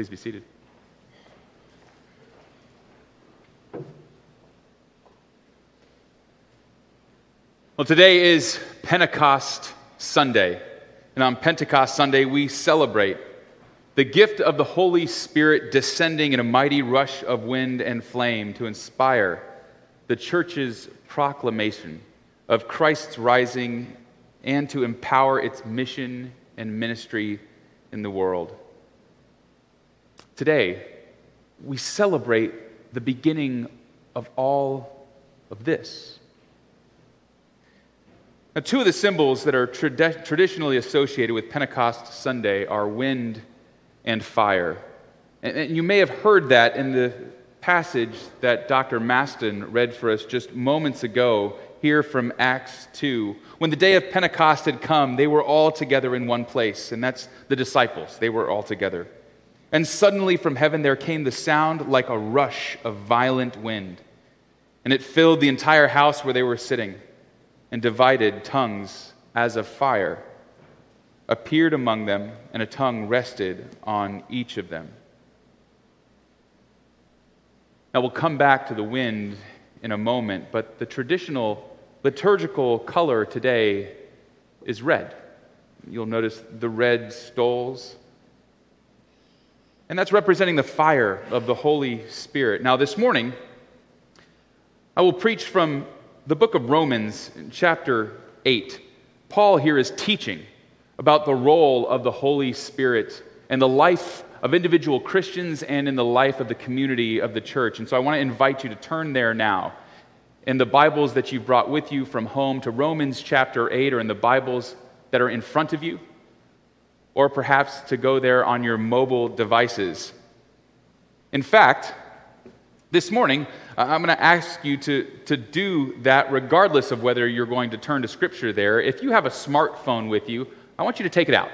Please be seated. Well, today is Pentecost Sunday. And on Pentecost Sunday, we celebrate the gift of the Holy Spirit descending in a mighty rush of wind and flame to inspire the church's proclamation of Christ's rising and to empower its mission and ministry in the world. Today, we celebrate the beginning of all of this. Now, two of the symbols that are trad- traditionally associated with Pentecost Sunday are wind and fire. And, and you may have heard that in the passage that Dr. Maston read for us just moments ago here from Acts 2. When the day of Pentecost had come, they were all together in one place, and that's the disciples. They were all together. And suddenly from heaven there came the sound like a rush of violent wind, and it filled the entire house where they were sitting, and divided tongues as of fire appeared among them, and a tongue rested on each of them. Now we'll come back to the wind in a moment, but the traditional liturgical color today is red. You'll notice the red stoles. And that's representing the fire of the Holy Spirit. Now, this morning, I will preach from the book of Romans, chapter 8. Paul here is teaching about the role of the Holy Spirit and the life of individual Christians and in the life of the community of the church. And so I want to invite you to turn there now in the Bibles that you've brought with you from home to Romans chapter 8 or in the Bibles that are in front of you, or perhaps to go there on your mobile devices. In fact, this morning, uh, I'm going to ask you to, to do that regardless of whether you're going to turn to Scripture there. If you have a smartphone with you, I want you to take it out.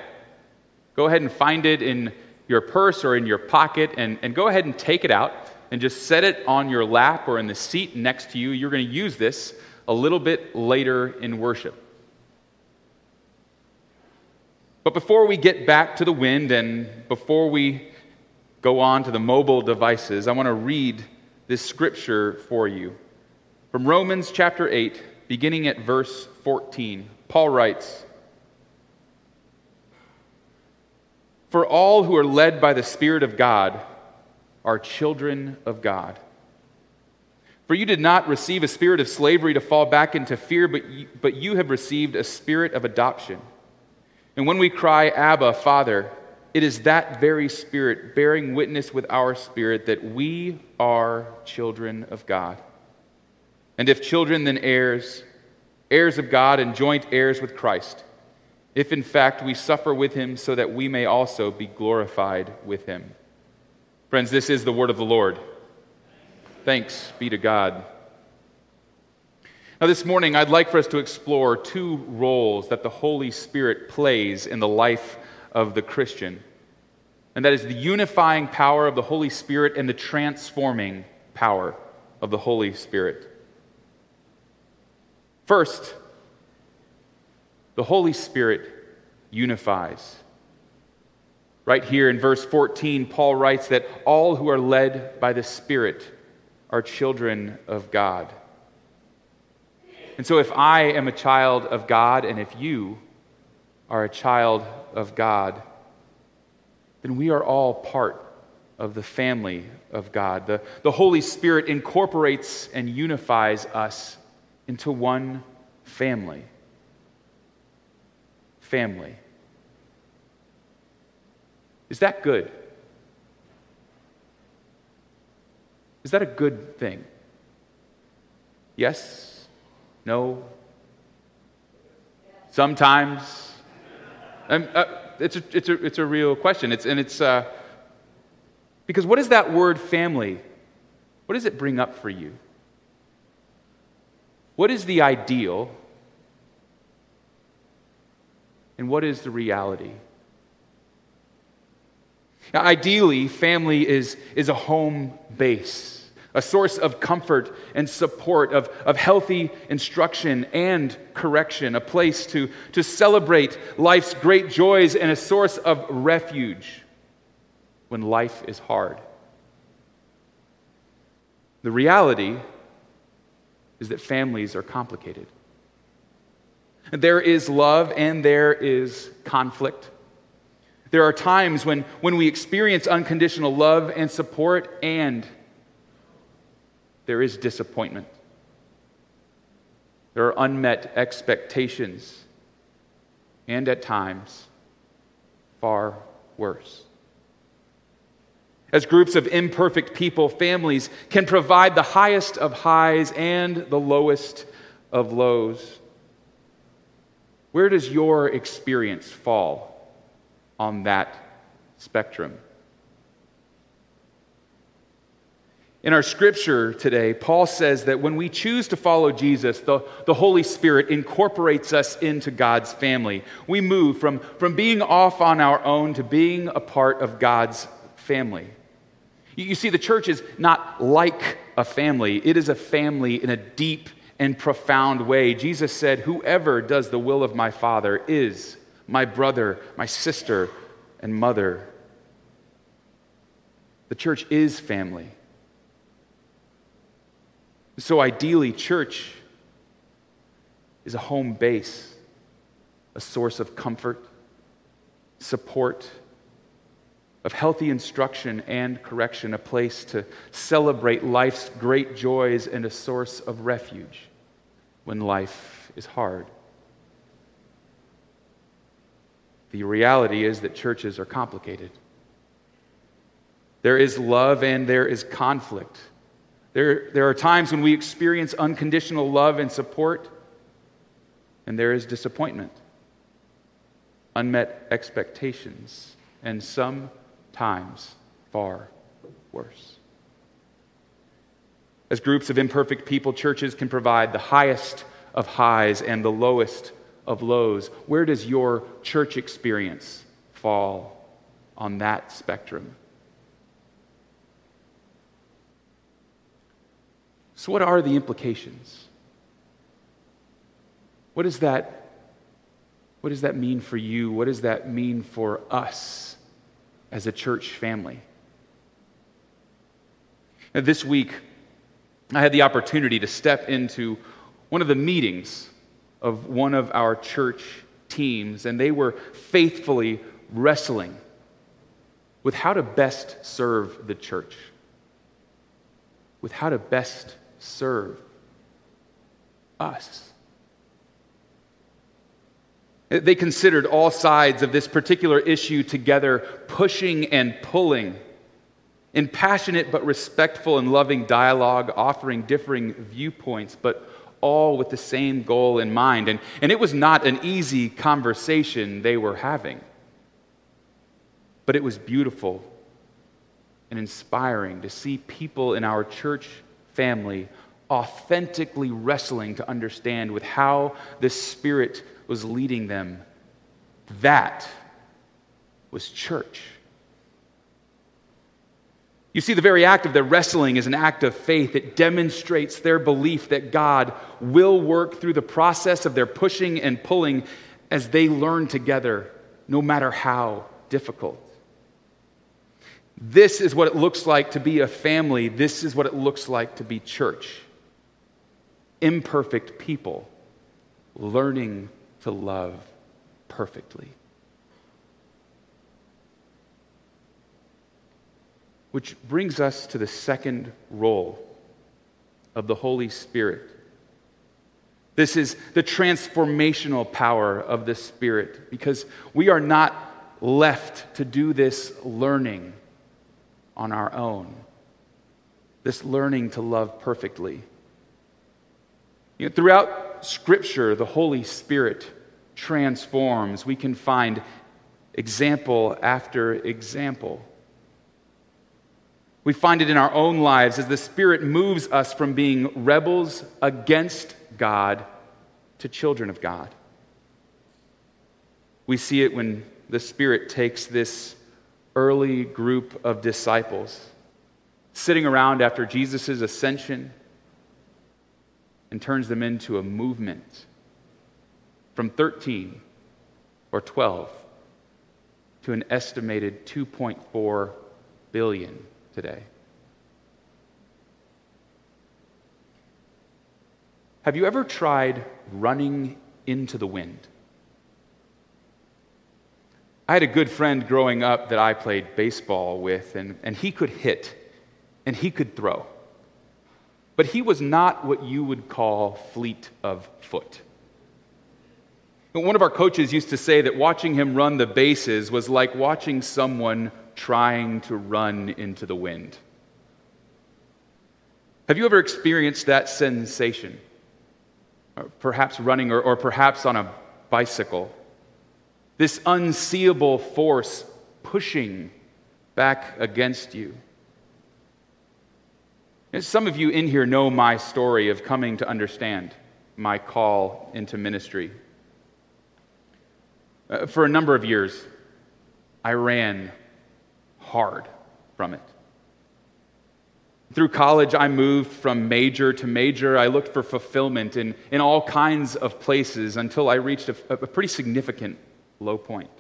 Go ahead and find it in your purse or in your pocket and, and go ahead and take it out and just set it on your lap or in the seat next to you. You're going to use this a little bit later in worship. But before we get back to the wind and before we go on to the mobile devices, I want to read this scripture for you. From Romans chapter 8, beginning at verse 14, Paul writes For all who are led by the Spirit of God, are children of God. For you did not receive a spirit of slavery to fall back into fear, but you, but you have received a spirit of adoption. And when we cry, Abba, Father, it is that very spirit bearing witness with our spirit that we are children of God. And if children, then heirs, heirs of God and joint heirs with Christ, if in fact we suffer with him so that we may also be glorified with him. Friends, this is the word of the Lord. Thanks be to God. Now, this morning, I'd like for us to explore two roles that the Holy Spirit plays in the life of the Christian. And that is the unifying power of the Holy Spirit and the transforming power of the Holy Spirit. First, the Holy Spirit unifies. Right here in verse 14, Paul writes that all who are led by the Spirit are children of God. And so, if I am a child of God and if you are a child of God, then we are all part of the family of God. The, the Holy Spirit incorporates and unifies us into one family. Family. Is that good? Is that a good thing? Yes? No? Sometimes? Uh, it's, a, it's, a, it's a real question. It's, and it's uh, because what is that word family? What does it bring up for you? What is the ideal? And what is the reality? Now, ideally, family is, is a home base, a source of comfort and support, of, of healthy instruction and correction, a place to, to celebrate life's great joys and a source of refuge. when life is hard. The reality is that families are complicated. There is love and there is conflict. There are times when, when we experience unconditional love and support, and there is disappointment. There are unmet expectations, and at times, far worse. As groups of imperfect people, families can provide the highest of highs and the lowest of lows. Where does your experience fall on that spectrum? In our scripture today, Paul says that when we choose to follow Jesus, the, the Holy Spirit incorporates us into God's family. We move from, from being off on our own to being a part of God's family. You, you see, the church is not like a family, it is a family in a deep and profound way. Jesus said, Whoever does the will of my Father is my brother, my sister, and mother. The church is family. So, ideally, church is a home base, a source of comfort, support, of healthy instruction and correction, a place to celebrate life's great joys, and a source of refuge when life is hard. The reality is that churches are complicated. There is love and there is conflict. There, there are times when we experience unconditional love and support, and there is disappointment, unmet expectations, and sometimes far worse. As groups of imperfect people, churches can provide the highest of highs and the lowest of lows. Where does your church experience fall on that spectrum? So, what are the implications? What does that, what does that mean for you? What does that mean for us as a church family? Now, this week, I had the opportunity to step into one of the meetings of one of our church teams, and they were faithfully wrestling with how to best serve the church, with how to best serve us. They considered all sides of this particular issue together, pushing and pulling in passionate but respectful and loving dialogue, offering differing viewpoints, but all with the same goal in mind. And, and it was not an easy conversation they were having, but it was beautiful and inspiring to see people in our church family authentically wrestling to understand with how the Spirit was leading them. That was church. You see, the very act of their wrestling is an act of faith. It demonstrates their belief that God will work through the process of their pushing and pulling as they learn together, no matter how difficult. This is what it looks like to be a family. This is what it looks like to be church. Imperfect people learning to love perfectly. Which brings us to the second role of the Holy Spirit. This is the transformational power of the Spirit because we are not left to do this learning on our own. This learning to love perfectly. You know, throughout Scripture, the Holy Spirit transforms. We can find example after example. We find it in our own lives as the Spirit moves us from being rebels against God to children of God. We see it when the Spirit takes this early group of disciples sitting around after Jesus' ascension and turns them into a movement from 13 or 12 to an estimated 2.4 billion today. Have you ever tried running into the wind? I had a good friend growing up that I played baseball with, and, and he could hit and he could throw. But he was not what you would call fleet of foot. One of our coaches used to say that watching him run the bases was like watching someone trying to run into the wind. Have you ever experienced that sensation? perhaps running or, or perhaps on a bicycle. This unseeable force pushing back against you. And some of you in here know my story of coming to understand my call into ministry. Uh, for a number of years, I ran hard from it. Through college, I moved from major to major. I looked for fulfillment in, in all kinds of places until I reached a, a pretty significant low point.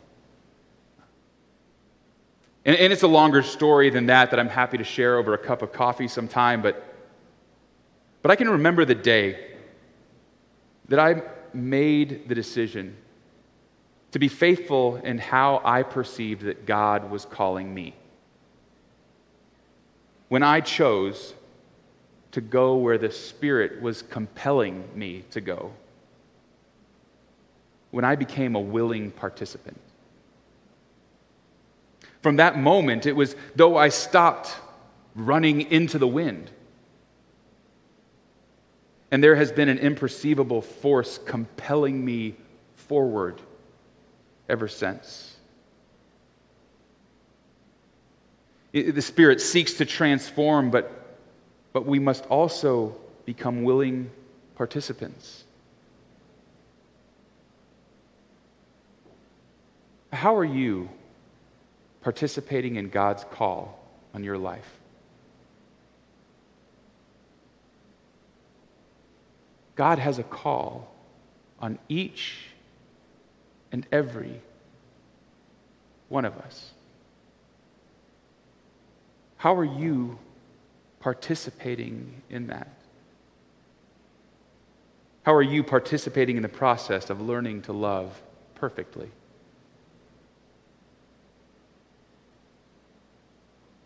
And, and, it's a longer story than that that I'm happy to share over a cup of coffee sometime, but, but I can remember the day that I made the decision to be faithful in how I perceived that God was calling me when I chose to go where the Spirit was compelling me to go, when I became a willing participant. From that moment, it was though I stopped running into the wind, and there has been an imperceivable force compelling me forward ever since. The Spirit seeks to transform, but, but we must also become willing participants. How are you participating in God's call on your life? God has a call on each and every one of us. How are you participating in that? How are you participating in the process of learning to love perfectly?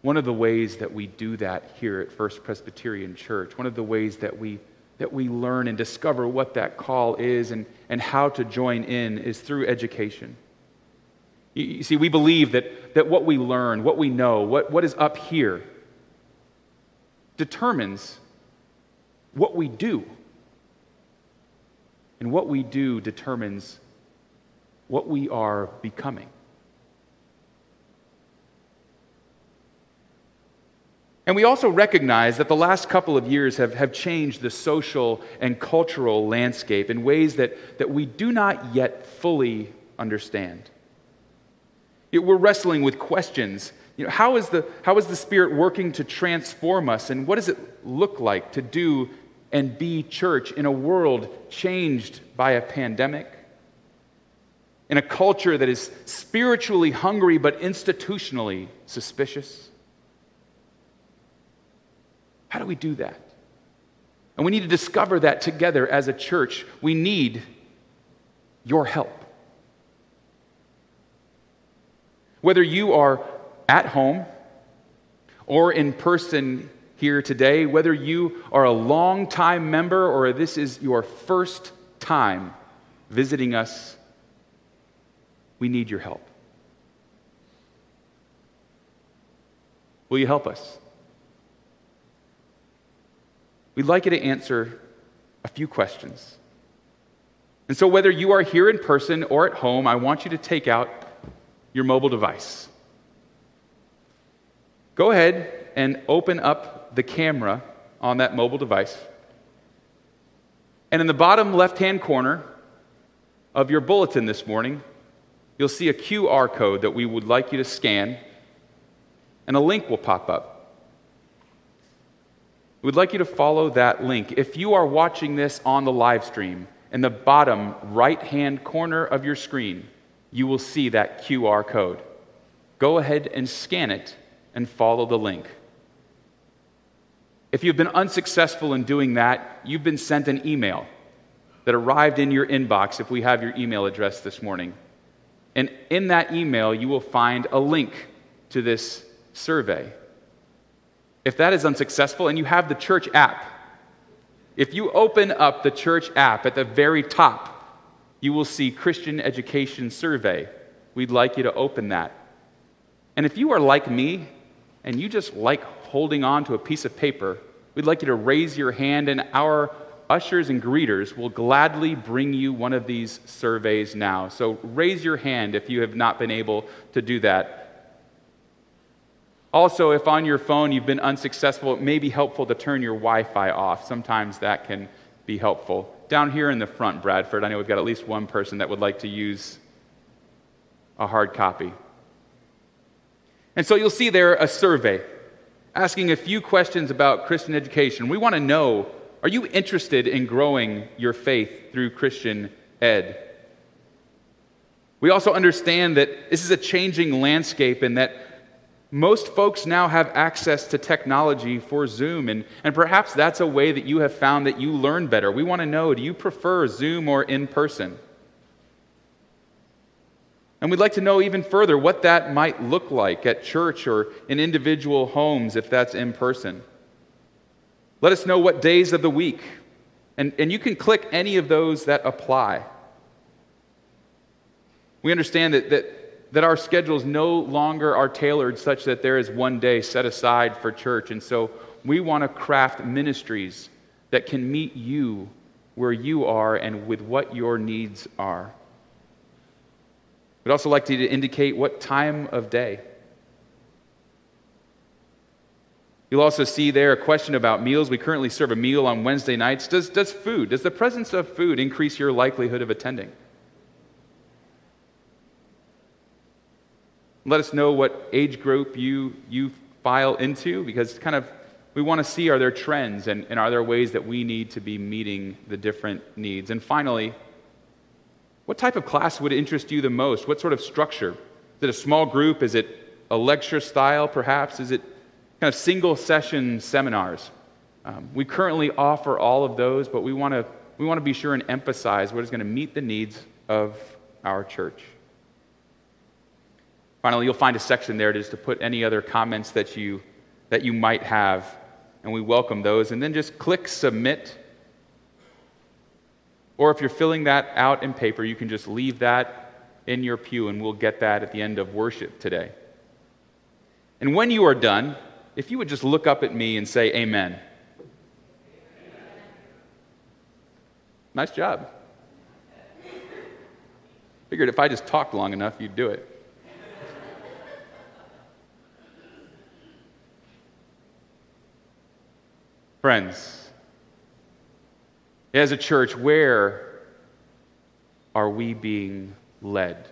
One of the ways that we do that here at First Presbyterian Church, one of the ways that we, that we learn and discover what that call is and, and how to join in is through education. You see, we believe that, that what we learn, what we know, what, what is up here, determines what we do. And what we do determines what we are becoming. And we also recognize that the last couple of years have, have changed the social and cultural landscape in ways that, that we do not yet fully understand. Yet We're wrestling with questions. You know, how, is the, how is the Spirit working to transform us, and what does it look like to do and be church in a world changed by a pandemic? In a culture that is spiritually hungry but institutionally suspicious? How do we do that? And we need to discover that together as a church. We need your help. Whether you are at home or in person here today, whether you are a long-time member or this is your first time visiting us, we need your help. Will you help us? We'd like you to answer a few questions. And so, whether you are here in person or at home, I want you to take out your mobile device. Go ahead and open up the camera on that mobile device. And in the bottom left hand corner of your bulletin this morning, you'll see a QR code that we would like you to scan, and a link will pop up. We'd like you to follow that link. If you are watching this on the live stream, in the bottom right hand corner of your screen, you will see that QR code. Go ahead and scan it and follow the link. If you've been unsuccessful in doing that, you've been sent an email that arrived in your inbox if we have your email address this morning. And in that email, you will find a link to this survey. If that is unsuccessful and you have the church app, if you open up the church app at the very top, you will see Christian Education Survey. We'd like you to open that. And if you are like me and you just like holding on to a piece of paper, we'd like you to raise your hand, and our ushers and greeters will gladly bring you one of these surveys now. So raise your hand if you have not been able to do that. Also, if on your phone you've been unsuccessful, it may be helpful to turn your Wi Fi off. Sometimes that can be helpful. Down here in the front, Bradford, I know we've got at least one person that would like to use a hard copy. And so you'll see there a survey asking a few questions about Christian education. We want to know are you interested in growing your faith through Christian ed? We also understand that this is a changing landscape and that most folks now have access to technology for Zoom, and, and perhaps that's a way that you have found that you learn better. We want to know do you prefer Zoom or in person? And we'd like to know even further what that might look like at church or in individual homes if that's in person. Let us know what days of the week, and, and you can click any of those that apply. We understand that, that that our schedules no longer are tailored such that there is one day set aside for church. And so we want to craft ministries that can meet you where you are and with what your needs are. We'd also like to indicate what time of day. You'll also see there a question about meals. We currently serve a meal on Wednesday nights. Does, does food, does the presence of food increase your likelihood of attending? Let us know what age group you, you file into because kind of we want to see are there trends and, and are there ways that we need to be meeting the different needs. And finally, what type of class would interest you the most? What sort of structure? Is it a small group? Is it a lecture style perhaps? Is it kind of single session seminars? Um, we currently offer all of those, but we want to we want to be sure and emphasize what is going to meet the needs of our church. Finally, you'll find a section there just to put any other comments that you, that you might have, and we welcome those. And then just click submit. Or if you're filling that out in paper, you can just leave that in your pew, and we'll get that at the end of worship today. And when you are done, if you would just look up at me and say, Amen. Amen. Nice job. Figured if I just talked long enough, you'd do it. Friends, as a church, where are we being led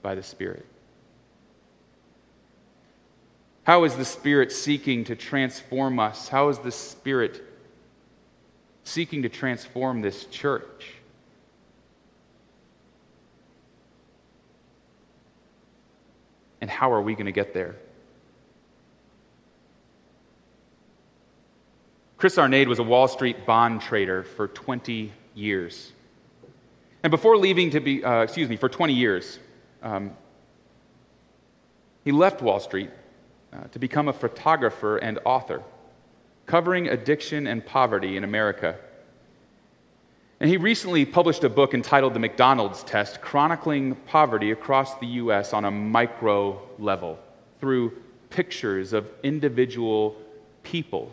by the Spirit? How is the Spirit seeking to transform us? How is the Spirit seeking to transform this church? And how are we going to get there? Chris Arnade was a Wall Street bond trader for 20 years. And before leaving to be, uh, excuse me, for 20 years, um, he left Wall Street uh, to become a photographer and author, covering addiction and poverty in America. And he recently published a book entitled The McDonald's Test, chronicling poverty across the U.S. on a micro level through pictures of individual people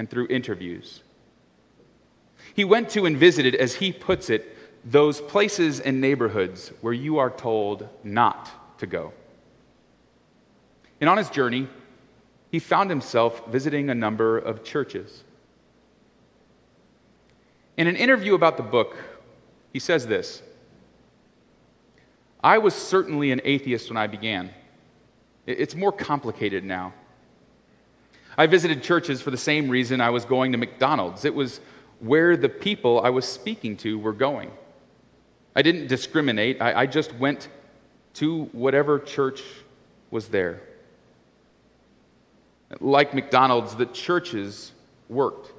and through interviews. He went to and visited, as he puts it, those places and neighborhoods where you are told not to go. And on his journey, he found himself visiting a number of churches. In an interview about the book, he says this I was certainly an atheist when I began. It's more complicated now. I visited churches for the same reason I was going to McDonald's. It was where the people I was speaking to were going. I didn't discriminate, I, I just went to whatever church was there. Like McDonald's, the churches worked.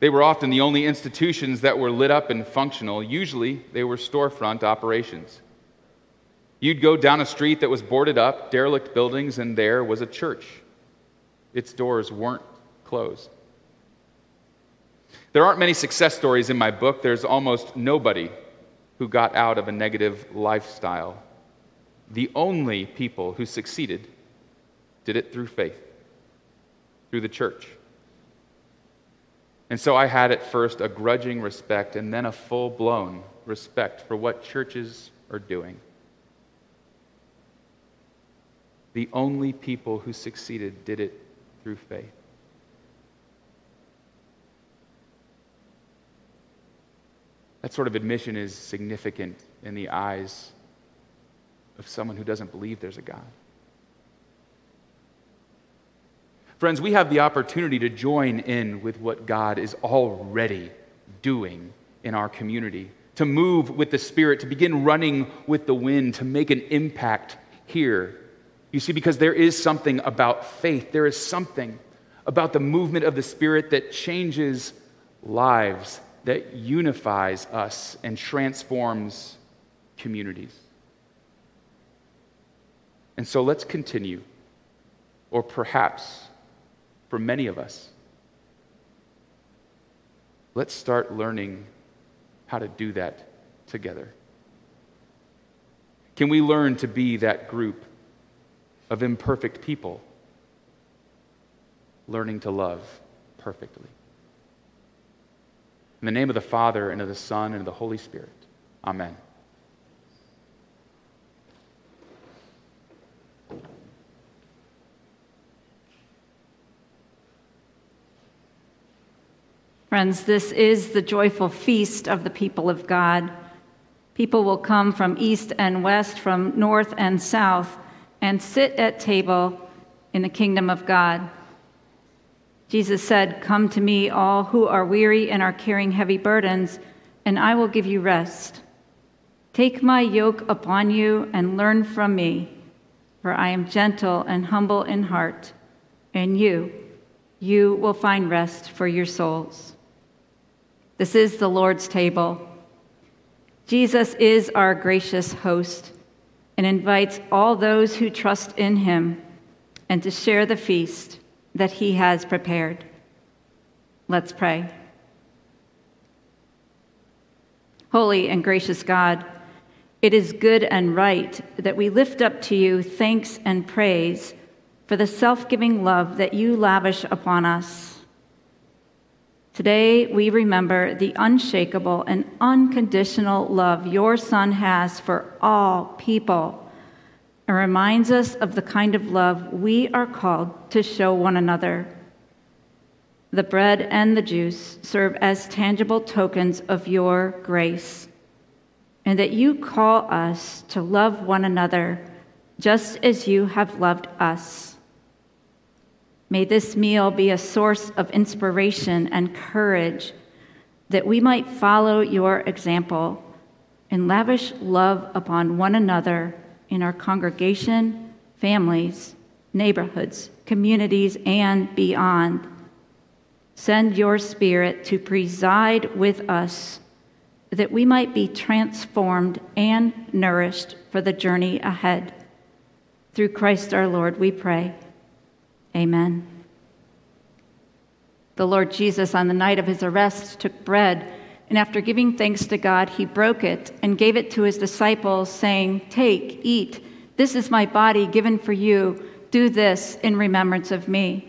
They were often the only institutions that were lit up and functional. Usually, they were storefront operations. You'd go down a street that was boarded up, derelict buildings, and there was a church. Its doors weren't closed. There aren't many success stories in my book. There's almost nobody who got out of a negative lifestyle. The only people who succeeded did it through faith, through the church. And so I had at first a grudging respect and then a full blown respect for what churches are doing. The only people who succeeded did it through faith. That sort of admission is significant in the eyes of someone who doesn't believe there's a God. Friends, we have the opportunity to join in with what God is already doing in our community, to move with the Spirit, to begin running with the wind, to make an impact here. You see, because there is something about faith, there is something about the movement of the Spirit that changes lives, that unifies us and transforms communities. And so let's continue, or perhaps for many of us. Let's start learning how to do that together. Can we learn to be that group of imperfect people learning to love perfectly? In the name of the Father, and of the Son, and of the Holy Spirit. Amen. Friends, this is the joyful feast of the people of God. People will come from east and west, from north and south, and sit at table in the kingdom of God. Jesus said, Come to me, all who are weary and are carrying heavy burdens, and I will give you rest. Take my yoke upon you and learn from me, for I am gentle and humble in heart, and you, you will find rest for your souls. This is the Lord's table. Jesus is our gracious host and invites all those who trust in him and to share the feast that he has prepared. Let's pray. Holy and gracious God, it is good and right that we lift up to you thanks and praise for the self giving love that you lavish upon us. Today, we remember the unshakable and unconditional love your Son has for all people and reminds us of the kind of love we are called to show one another. The bread and the juice serve as tangible tokens of your grace, and that you call us to love one another just as you have loved us. May this meal be a source of inspiration and courage that we might follow your example and lavish love upon one another in our congregation, families, neighborhoods, communities, and beyond. Send your Spirit to preside with us that we might be transformed and nourished for the journey ahead. Through Christ our Lord, we pray. Amen. The Lord Jesus, on the night of his arrest, took bread, and after giving thanks to God, he broke it and gave it to his disciples, saying, Take, eat. This is my body given for you. Do this in remembrance of me.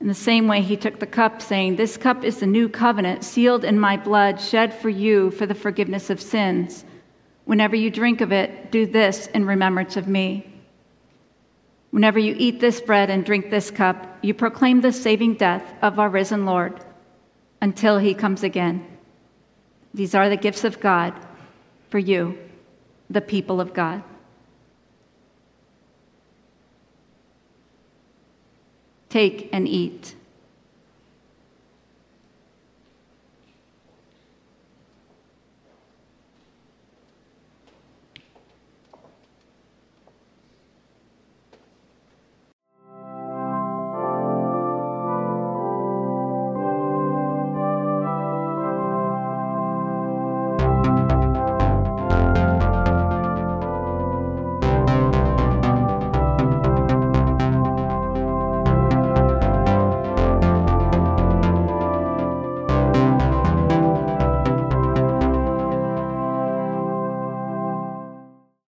In the same way, he took the cup, saying, This cup is the new covenant, sealed in my blood, shed for you for the forgiveness of sins. Whenever you drink of it, do this in remembrance of me. Whenever you eat this bread and drink this cup, you proclaim the saving death of our risen Lord until he comes again. These are the gifts of God for you, the people of God. Take and eat.